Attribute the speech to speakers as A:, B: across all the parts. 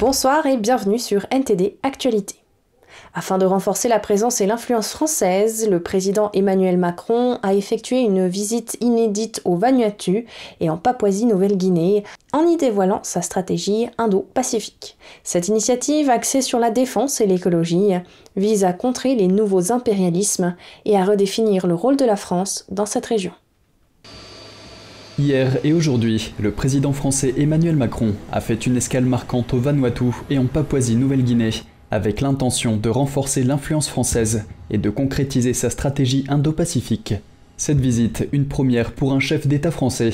A: Bonsoir et bienvenue sur NTD Actualité. Afin de renforcer la présence et l'influence française, le président Emmanuel Macron a effectué une visite inédite au Vanuatu et en Papouasie-Nouvelle-Guinée en y dévoilant sa stratégie Indo-Pacifique. Cette initiative, axée sur la défense et l'écologie, vise à contrer les nouveaux impérialismes et à redéfinir le rôle de la France dans cette région.
B: Hier et aujourd'hui, le président français Emmanuel Macron a fait une escale marquante au Vanuatu et en Papouasie-Nouvelle-Guinée avec l'intention de renforcer l'influence française et de concrétiser sa stratégie indo-pacifique. Cette visite, une première pour un chef d'État français,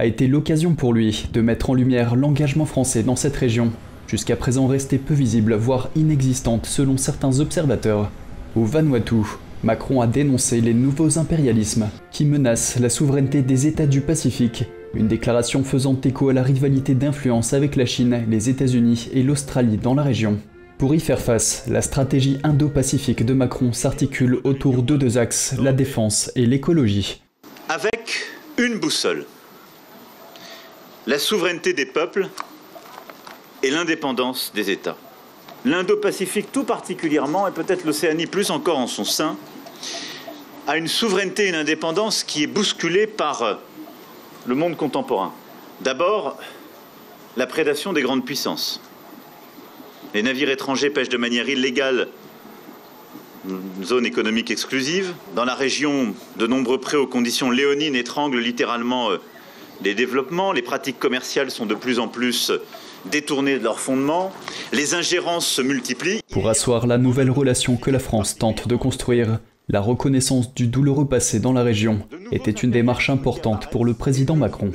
B: a été l'occasion pour lui de mettre en lumière l'engagement français dans cette région, jusqu'à présent restée peu visible, voire inexistante selon certains observateurs. Au Vanuatu, Macron a dénoncé les nouveaux impérialismes qui menacent la souveraineté des États du Pacifique, une déclaration faisant écho à la rivalité d'influence avec la Chine, les États-Unis et l'Australie dans la région. Pour y faire face, la stratégie indo-pacifique de Macron s'articule autour de deux axes, la défense et l'écologie.
C: Avec une boussole, la souveraineté des peuples et l'indépendance des États. L'Indo-Pacifique tout particulièrement, et peut-être l'Océanie plus encore en son sein, a une souveraineté et une indépendance qui est bousculée par le monde contemporain. D'abord, la prédation des grandes puissances. Les navires étrangers pêchent de manière illégale une zone économique exclusive. Dans la région, de nombreux prêts aux conditions léonines étranglent littéralement euh, les développements. Les pratiques commerciales sont de plus en plus détournées de leurs fondements. Les ingérences se multiplient.
B: Pour asseoir la nouvelle relation que la France tente de construire, la reconnaissance du douloureux passé dans la région était une démarche importante pour le président Macron.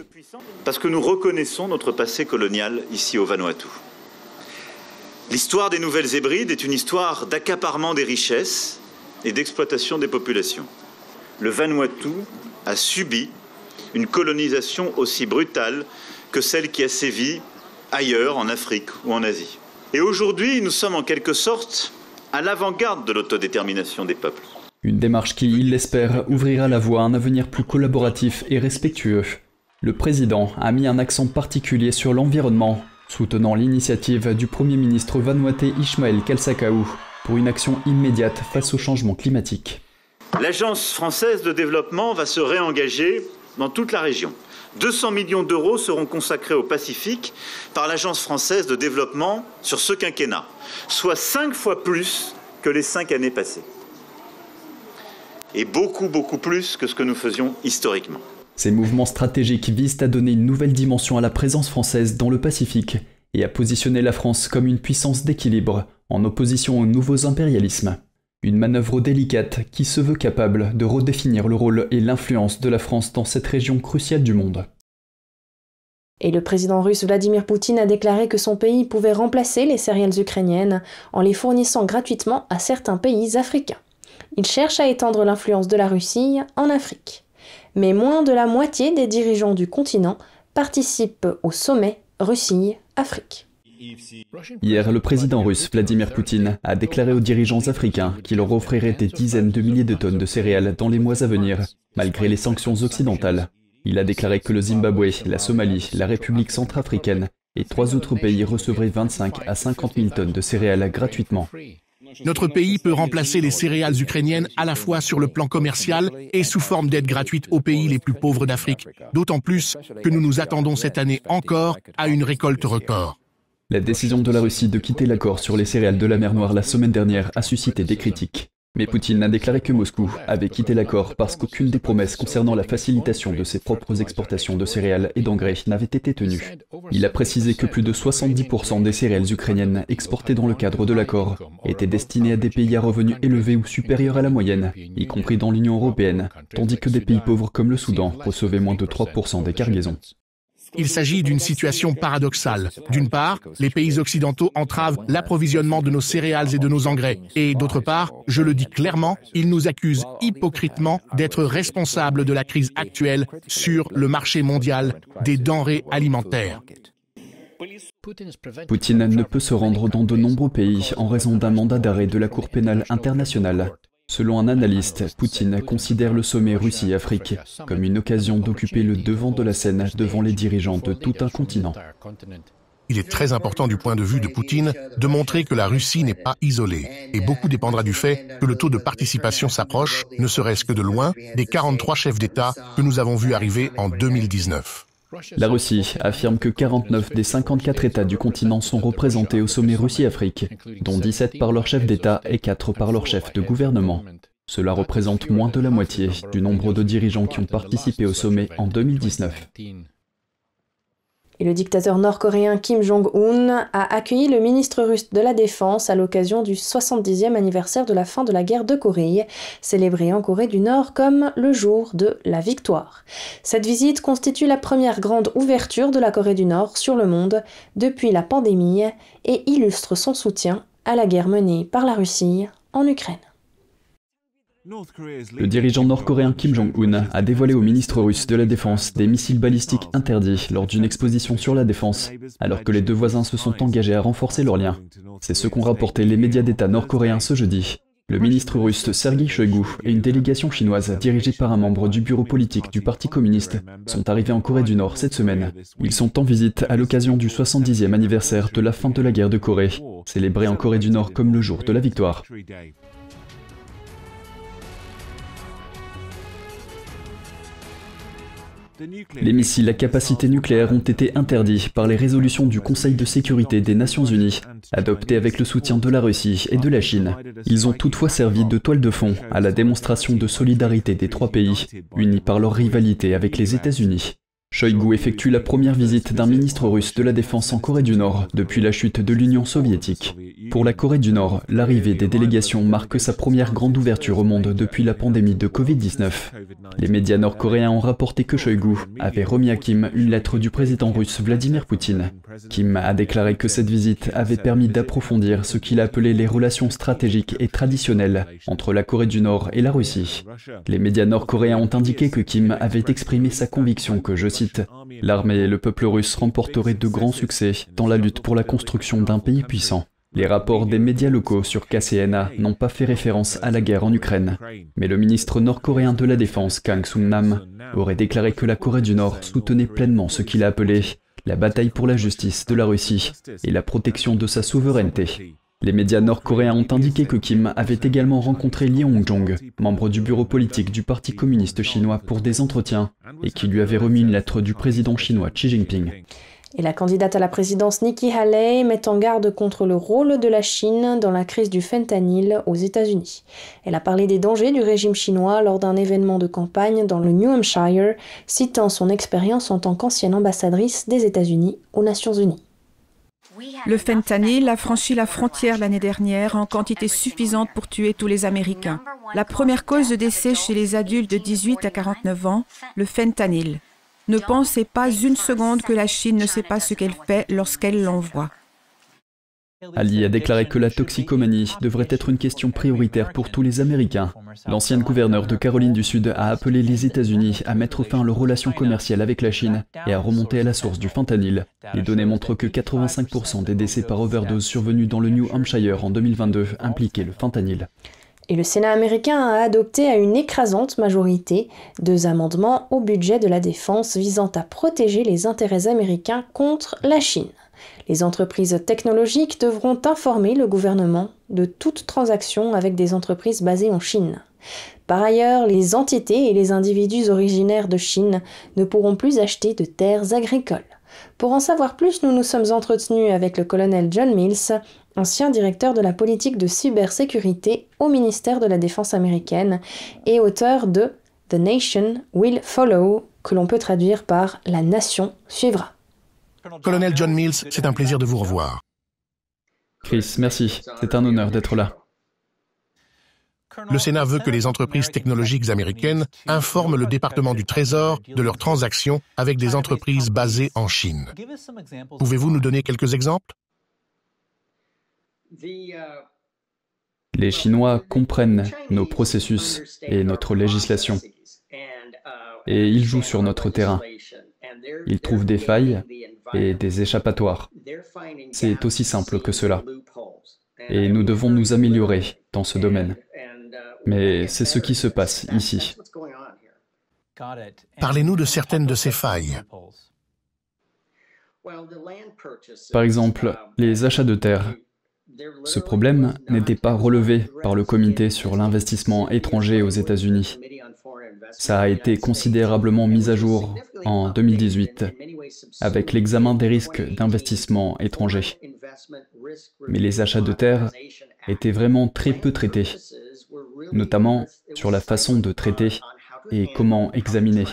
C: Parce que nous reconnaissons notre passé colonial ici au Vanuatu. L'histoire des Nouvelles Hébrides est une histoire d'accaparement des richesses et d'exploitation des populations. Le Vanuatu a subi une colonisation aussi brutale que celle qui a sévi ailleurs, en Afrique ou en Asie. Et aujourd'hui, nous sommes en quelque sorte à l'avant-garde de l'autodétermination des peuples.
B: Une démarche qui, il l'espère, ouvrira la voie à un avenir plus collaboratif et respectueux. Le président a mis un accent particulier sur l'environnement soutenant l'initiative du Premier ministre vanuaté Ismaël Kalsakaou pour une action immédiate face au changement climatique.
C: L'Agence française de développement va se réengager dans toute la région. 200 millions d'euros seront consacrés au Pacifique par l'Agence française de développement sur ce quinquennat, soit cinq fois plus que les cinq années passées. Et beaucoup, beaucoup plus que ce que nous faisions historiquement.
B: Ces mouvements stratégiques visent à donner une nouvelle dimension à la présence française dans le Pacifique et à positionner la France comme une puissance d'équilibre en opposition aux nouveaux impérialismes. Une manœuvre délicate qui se veut capable de redéfinir le rôle et l'influence de la France dans cette région cruciale du monde.
A: Et le président russe Vladimir Poutine a déclaré que son pays pouvait remplacer les céréales ukrainiennes en les fournissant gratuitement à certains pays africains. Il cherche à étendre l'influence de la Russie en Afrique mais moins de la moitié des dirigeants du continent participent au sommet Russie-Afrique.
B: Hier, le président russe Vladimir Poutine a déclaré aux dirigeants africains qu'il leur offrirait des dizaines de milliers de tonnes de céréales dans les mois à venir, malgré les sanctions occidentales. Il a déclaré que le Zimbabwe, la Somalie, la République centrafricaine et trois autres pays recevraient 25 à 50 000 tonnes de céréales gratuitement.
D: Notre pays peut remplacer les céréales ukrainiennes à la fois sur le plan commercial et sous forme d'aide gratuite aux pays les plus pauvres d'Afrique, d'autant plus que nous nous attendons cette année encore à une récolte record.
B: La décision de la Russie de quitter l'accord sur les céréales de la mer Noire la semaine dernière a suscité des critiques. Mais Poutine a déclaré que Moscou avait quitté l'accord parce qu'aucune des promesses concernant la facilitation de ses propres exportations de céréales et d'engrais n'avait été tenue. Il a précisé que plus de 70% des céréales ukrainiennes exportées dans le cadre de l'accord étaient destinées à des pays à revenus élevés ou supérieurs à la moyenne, y compris dans l'Union européenne, tandis que des pays pauvres comme le Soudan recevaient moins de 3% des cargaisons.
D: Il s'agit d'une situation paradoxale. D'une part, les pays occidentaux entravent l'approvisionnement de nos céréales et de nos engrais. Et d'autre part, je le dis clairement, ils nous accusent hypocritement d'être responsables de la crise actuelle sur le marché mondial des denrées alimentaires.
B: Poutine ne peut se rendre dans de nombreux pays en raison d'un mandat d'arrêt de la Cour pénale internationale. Selon un analyste, Poutine considère le sommet Russie-Afrique comme une occasion d'occuper le devant de la scène devant les dirigeants de tout un continent.
D: Il est très important du point de vue de Poutine de montrer que la Russie n'est pas isolée, et beaucoup dépendra du fait que le taux de participation s'approche, ne serait-ce que de loin, des 43 chefs d'État que nous avons vus arriver en 2019.
B: La Russie affirme que 49 des 54 États du continent sont représentés au sommet Russie-Afrique, dont 17 par leur chef d'État et 4 par leur chef de gouvernement. Cela représente moins de la moitié du nombre de dirigeants qui ont participé au sommet en 2019.
A: Et le dictateur nord-coréen Kim Jong-un a accueilli le ministre russe de la Défense à l'occasion du 70e anniversaire de la fin de la guerre de Corée, célébré en Corée du Nord comme le jour de la victoire. Cette visite constitue la première grande ouverture de la Corée du Nord sur le monde depuis la pandémie et illustre son soutien à la guerre menée par la Russie en Ukraine.
B: Le dirigeant nord-coréen Kim Jong-un a dévoilé au ministre russe de la Défense des missiles balistiques interdits lors d'une exposition sur la défense, alors que les deux voisins se sont engagés à renforcer leurs liens. C'est ce qu'ont rapporté les médias d'État nord-coréens ce jeudi. Le ministre russe Sergei Shoigu et une délégation chinoise dirigée par un membre du bureau politique du Parti communiste sont arrivés en Corée du Nord cette semaine. Ils sont en visite à l'occasion du 70e anniversaire de la fin de la guerre de Corée, célébré en Corée du Nord comme le jour de la victoire. Les missiles à capacité nucléaire ont été interdits par les résolutions du Conseil de sécurité des Nations Unies, adoptées avec le soutien de la Russie et de la Chine. Ils ont toutefois servi de toile de fond à la démonstration de solidarité des trois pays, unis par leur rivalité avec les États-Unis. Shoigu effectue la première visite d'un ministre russe de la Défense en Corée du Nord depuis la chute de l'Union soviétique. Pour la Corée du Nord, l'arrivée des délégations marque sa première grande ouverture au monde depuis la pandémie de Covid-19. Les médias nord-coréens ont rapporté que Shoigu avait remis à Kim une lettre du président russe Vladimir Poutine. Kim a déclaré que cette visite avait permis d'approfondir ce qu'il a appelé les relations stratégiques et traditionnelles entre la Corée du Nord et la Russie. Les médias nord-coréens ont indiqué que Kim avait exprimé sa conviction que, je cite, L'armée et le peuple russe remporteraient de grands succès dans la lutte pour la construction d'un pays puissant. Les rapports des médias locaux sur KCNA n'ont pas fait référence à la guerre en Ukraine, mais le ministre nord-coréen de la Défense, Kang Sung-nam, aurait déclaré que la Corée du Nord soutenait pleinement ce qu'il a appelé la bataille pour la justice de la Russie et la protection de sa souveraineté. Les médias nord-coréens ont indiqué que Kim avait également rencontré Lee Hong-jong, membre du bureau politique du Parti communiste chinois, pour des entretiens, et qui lui avait remis une lettre du président chinois Xi Jinping.
A: Et la candidate à la présidence Nikki Haley met en garde contre le rôle de la Chine dans la crise du fentanyl aux États-Unis. Elle a parlé des dangers du régime chinois lors d'un événement de campagne dans le New Hampshire, citant son expérience en tant qu'ancienne ambassadrice des États-Unis aux Nations Unies.
E: Le fentanyl a franchi la frontière l'année dernière en quantité suffisante pour tuer tous les Américains. La première cause de décès chez les adultes de 18 à 49 ans, le fentanyl. Ne pensez pas une seconde que la Chine ne sait pas ce qu'elle fait lorsqu'elle l'envoie.
B: Ali a déclaré que la toxicomanie devrait être une question prioritaire pour tous les Américains. L'ancienne gouverneure de Caroline du Sud a appelé les États-Unis à mettre fin à leurs relations commerciales avec la Chine et à remonter à la source du fentanyl. Les données montrent que 85% des décès par overdose survenus dans le New Hampshire en 2022 impliquaient le fentanyl.
A: Et le Sénat américain a adopté à une écrasante majorité deux amendements au budget de la défense visant à protéger les intérêts américains contre la Chine. Les entreprises technologiques devront informer le gouvernement de toute transaction avec des entreprises basées en Chine. Par ailleurs, les entités et les individus originaires de Chine ne pourront plus acheter de terres agricoles. Pour en savoir plus, nous nous sommes entretenus avec le colonel John Mills, ancien directeur de la politique de cybersécurité au ministère de la Défense américaine et auteur de The Nation Will Follow, que l'on peut traduire par La Nation suivra.
D: Colonel John Mills, c'est un plaisir de vous revoir.
B: Chris, merci. C'est un honneur d'être là.
D: Le Sénat veut que les entreprises technologiques américaines informent le département du Trésor de leurs transactions avec des entreprises basées en Chine. Pouvez-vous nous donner quelques exemples?
B: Les Chinois comprennent nos processus et notre législation, et ils jouent sur notre terrain. Ils trouvent des failles et des échappatoires. C'est aussi simple que cela. Et nous devons nous améliorer dans ce domaine. Mais c'est ce qui se passe ici.
D: Parlez-nous de certaines de ces failles.
B: Par exemple, les achats de terres. Ce problème n'était pas relevé par le comité sur l'investissement étranger aux États-Unis. Ça a été considérablement mis à jour en 2018 avec l'examen des risques d'investissement étranger. Mais les achats de terres étaient vraiment très peu traités, notamment sur la façon de traiter et comment examiner.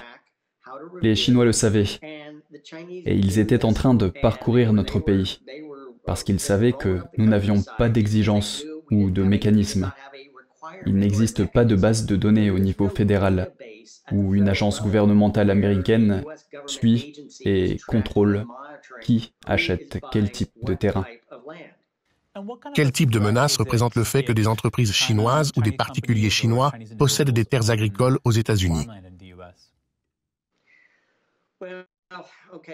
B: Les Chinois le savaient, et ils étaient en train de parcourir notre pays, parce qu'ils savaient que nous n'avions pas d'exigence ou de mécanisme. Il n'existe pas de base de données au niveau fédéral, où une agence gouvernementale américaine suit et contrôle qui achète quel type de terrain.
D: Quel type de menace représente le fait que des entreprises chinoises ou des particuliers chinois possèdent des terres agricoles aux États-Unis?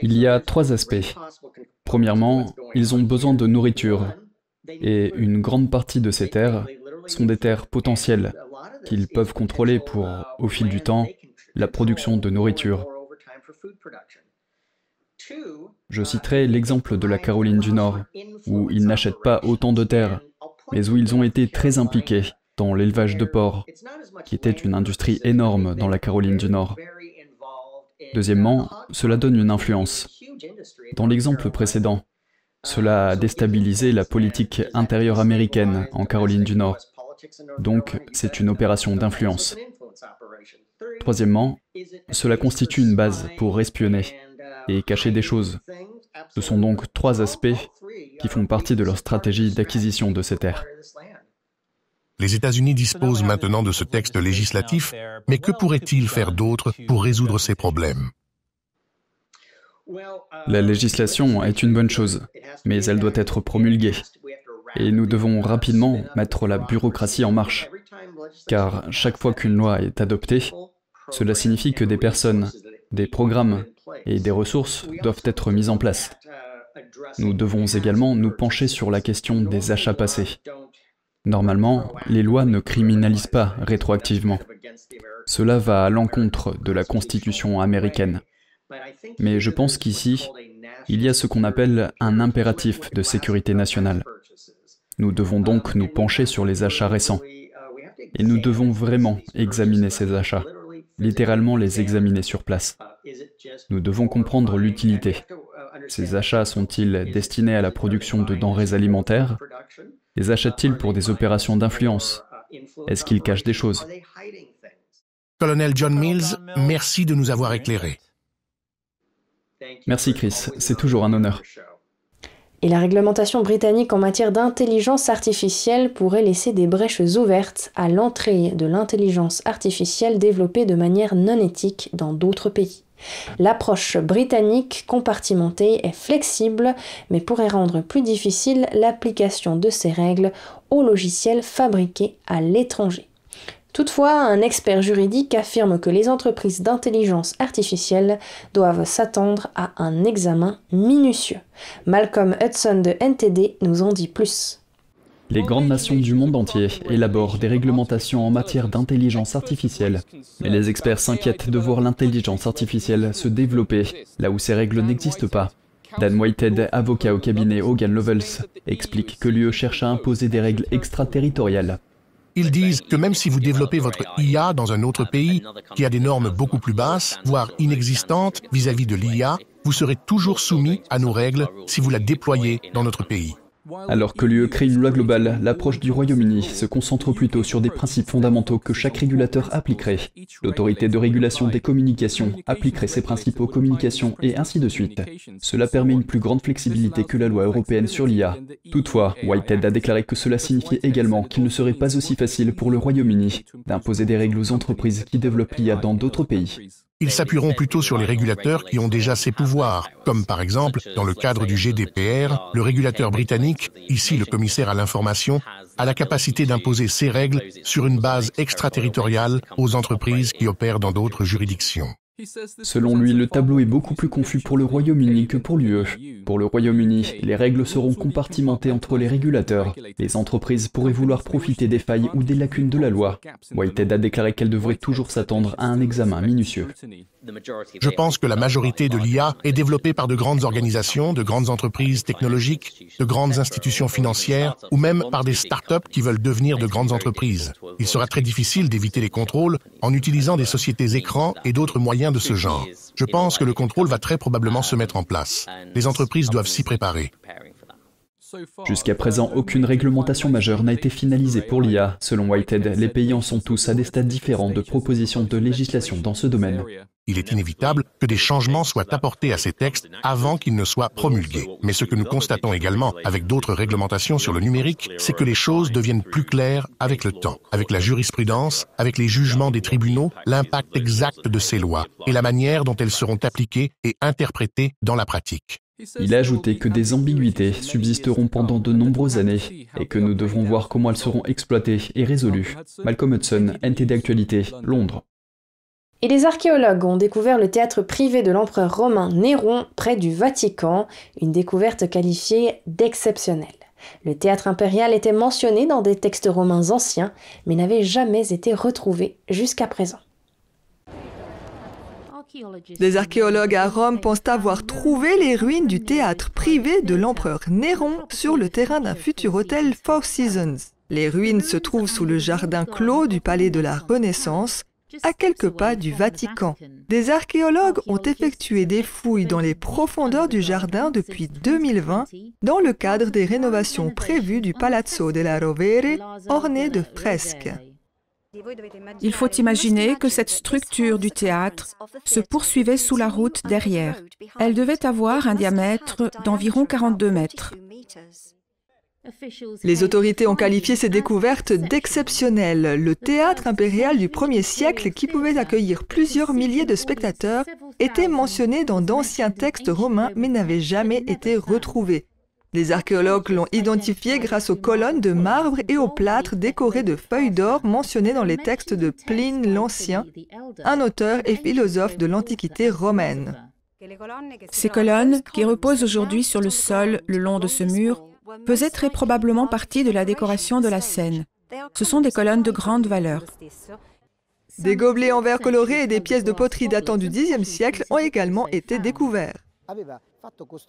B: Il y a trois aspects. Premièrement, ils ont besoin de nourriture, et une grande partie de ces terres sont des terres potentielles qu'ils peuvent contrôler pour, au fil du temps, la production de nourriture. Je citerai l'exemple de la Caroline du Nord, où ils n'achètent pas autant de terres, mais où ils ont été très impliqués dans l'élevage de porcs, qui était une industrie énorme dans la Caroline du Nord. Deuxièmement, cela donne une influence. Dans l'exemple précédent, cela a déstabilisé la politique intérieure américaine en Caroline du Nord. Donc, c'est une opération d'influence. Troisièmement, cela constitue une base pour espionner et cacher des choses. Ce sont donc trois aspects qui font partie de leur stratégie d'acquisition de ces terres.
D: Les États-Unis disposent maintenant de ce texte législatif, mais que pourraient-ils faire d'autre pour résoudre ces problèmes?
B: La législation est une bonne chose, mais elle doit être promulguée. Et nous devons rapidement mettre la bureaucratie en marche, car chaque fois qu'une loi est adoptée, cela signifie que des personnes, des programmes et des ressources doivent être mises en place. Nous devons également nous pencher sur la question des achats passés. Normalement, les lois ne criminalisent pas rétroactivement. Cela va à l'encontre de la Constitution américaine. Mais je pense qu'ici, il y a ce qu'on appelle un impératif de sécurité nationale. Nous devons donc nous pencher sur les achats récents. Et nous devons vraiment examiner ces achats, littéralement les examiner sur place. Nous devons comprendre l'utilité. Ces achats sont-ils destinés à la production de denrées alimentaires? les achètent-ils pour des opérations d'influence? Est-ce qu'ils cachent des choses?
D: Colonel John Mills, merci de nous avoir éclairés.
B: Merci Chris, c'est toujours un honneur.
A: Et la réglementation britannique en matière d'intelligence artificielle pourrait laisser des brèches ouvertes à l'entrée de l'intelligence artificielle développée de manière non éthique dans d'autres pays. L'approche britannique compartimentée est flexible, mais pourrait rendre plus difficile l'application de ces règles aux logiciels fabriqués à l'étranger. Toutefois, un expert juridique affirme que les entreprises d'intelligence artificielle doivent s'attendre à un examen minutieux. Malcolm Hudson de NTD nous en dit plus.
B: Les grandes nations du monde entier élaborent des réglementations en matière d'intelligence artificielle, mais les experts s'inquiètent de voir l'intelligence artificielle se développer là où ces règles n'existent pas. Dan Whitehead, avocat au cabinet Hogan Lovells, explique que l'UE cherche à imposer des règles extraterritoriales.
D: Ils disent que même si vous développez votre IA dans un autre pays qui a des normes beaucoup plus basses, voire inexistantes vis-à-vis de l'IA, vous serez toujours soumis à nos règles si vous la déployez dans notre pays.
B: Alors que l'UE crée une loi globale, l'approche du Royaume-Uni se concentre plutôt sur des principes fondamentaux que chaque régulateur appliquerait. L'autorité de régulation des communications appliquerait ces principes aux communications et ainsi de suite. Cela permet une plus grande flexibilité que la loi européenne sur l'IA. Toutefois, Whitehead a déclaré que cela signifiait également qu'il ne serait pas aussi facile pour le Royaume-Uni d'imposer des règles aux entreprises qui développent l'IA dans d'autres pays.
D: Ils s'appuieront plutôt sur les régulateurs qui ont déjà ces pouvoirs, comme par exemple, dans le cadre du GDPR, le régulateur britannique, ici le commissaire à l'information, a la capacité d'imposer ces règles sur une base extraterritoriale aux entreprises qui opèrent dans d'autres juridictions.
B: Selon lui, le tableau est beaucoup plus confus pour le Royaume-Uni que pour l'UE. Pour le Royaume-Uni, les règles seront compartimentées entre les régulateurs. Les entreprises pourraient vouloir profiter des failles ou des lacunes de la loi. Whitehead a déclaré qu'elle devrait toujours s'attendre à un examen minutieux.
D: Je pense que la majorité de l'IA est développée par de grandes organisations, de grandes entreprises technologiques, de grandes institutions financières ou même par des start-up qui veulent devenir de grandes entreprises. Il sera très difficile d'éviter les contrôles en utilisant des sociétés écrans et d'autres moyens de ce genre. Je pense que le contrôle va très probablement se mettre en place. Les entreprises doivent s'y préparer.
B: Jusqu'à présent, aucune réglementation majeure n'a été finalisée pour l'IA. Selon Whitehead, les pays en sont tous à des stades différents de proposition de législation dans ce domaine.
D: Il est inévitable que des changements soient apportés à ces textes avant qu'ils ne soient promulgués. Mais ce que nous constatons également avec d'autres réglementations sur le numérique, c'est que les choses deviennent plus claires avec le temps, avec la jurisprudence, avec les jugements des tribunaux, l'impact exact de ces lois et la manière dont elles seront appliquées et interprétées dans la pratique.
B: Il a ajouté que des ambiguïtés subsisteront pendant de nombreuses années et que nous devrons voir comment elles seront exploitées et résolues. Malcolm Hudson, NTD Actualité, Londres.
A: Et les archéologues ont découvert le théâtre privé de l'empereur romain Néron près du Vatican, une découverte qualifiée d'exceptionnelle. Le théâtre impérial était mentionné dans des textes romains anciens, mais n'avait jamais été retrouvé jusqu'à présent.
F: Les archéologues à Rome pensent avoir trouvé les ruines du théâtre privé de l'empereur Néron sur le terrain d'un futur hôtel Four Seasons. Les ruines se trouvent sous le jardin clos du palais de la Renaissance, à quelques pas du Vatican. Des archéologues ont effectué des fouilles dans les profondeurs du jardin depuis 2020 dans le cadre des rénovations prévues du Palazzo della Rovere orné de fresques.
E: Il faut imaginer que cette structure du théâtre se poursuivait sous la route derrière. Elle devait avoir un diamètre d'environ 42 mètres.
F: Les autorités ont qualifié ces découvertes d'exceptionnelles. Le théâtre impérial du 1er siècle, qui pouvait accueillir plusieurs milliers de spectateurs, était mentionné dans d'anciens textes romains mais n'avait jamais été retrouvé. Les archéologues l'ont identifié grâce aux colonnes de marbre et aux plâtres décorés de feuilles d'or mentionnées dans les textes de Pline l'Ancien, un auteur et philosophe de l'Antiquité romaine.
E: Ces colonnes, qui reposent aujourd'hui sur le sol le long de ce mur, faisaient très probablement partie de la décoration de la scène. Ce sont des colonnes de grande valeur.
F: Des gobelets en verre coloré et des pièces de poterie datant du Xe siècle ont également été découverts.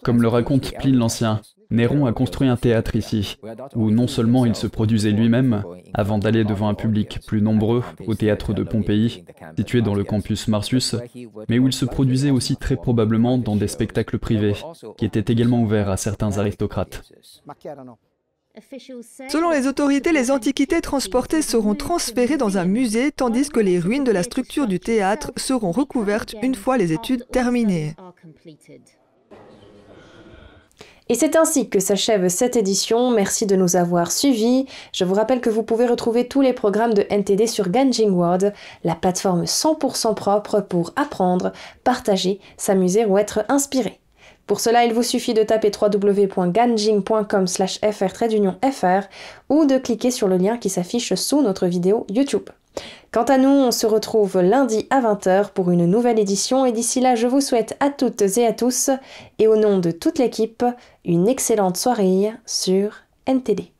B: Comme le raconte Pline l'Ancien, Néron a construit un théâtre ici, où non seulement il se produisait lui-même, avant d'aller devant un public plus nombreux au théâtre de Pompéi, situé dans le campus Marcius, mais où il se produisait aussi très probablement dans des spectacles privés, qui étaient également ouverts à certains aristocrates.
F: Selon les autorités, les antiquités transportées seront transférées dans un musée, tandis que les ruines de la structure du théâtre seront recouvertes une fois les études terminées.
A: Et c'est ainsi que s'achève cette édition. Merci de nous avoir suivis. Je vous rappelle que vous pouvez retrouver tous les programmes de NTD sur Ganjing World, la plateforme 100% propre pour apprendre, partager, s'amuser ou être inspiré. Pour cela, il vous suffit de taper www.ganjing.com/fr ou de cliquer sur le lien qui s'affiche sous notre vidéo YouTube. Quant à nous, on se retrouve lundi à 20h pour une nouvelle édition et d'ici là, je vous souhaite à toutes et à tous et au nom de toute l'équipe, une excellente soirée sur NTD.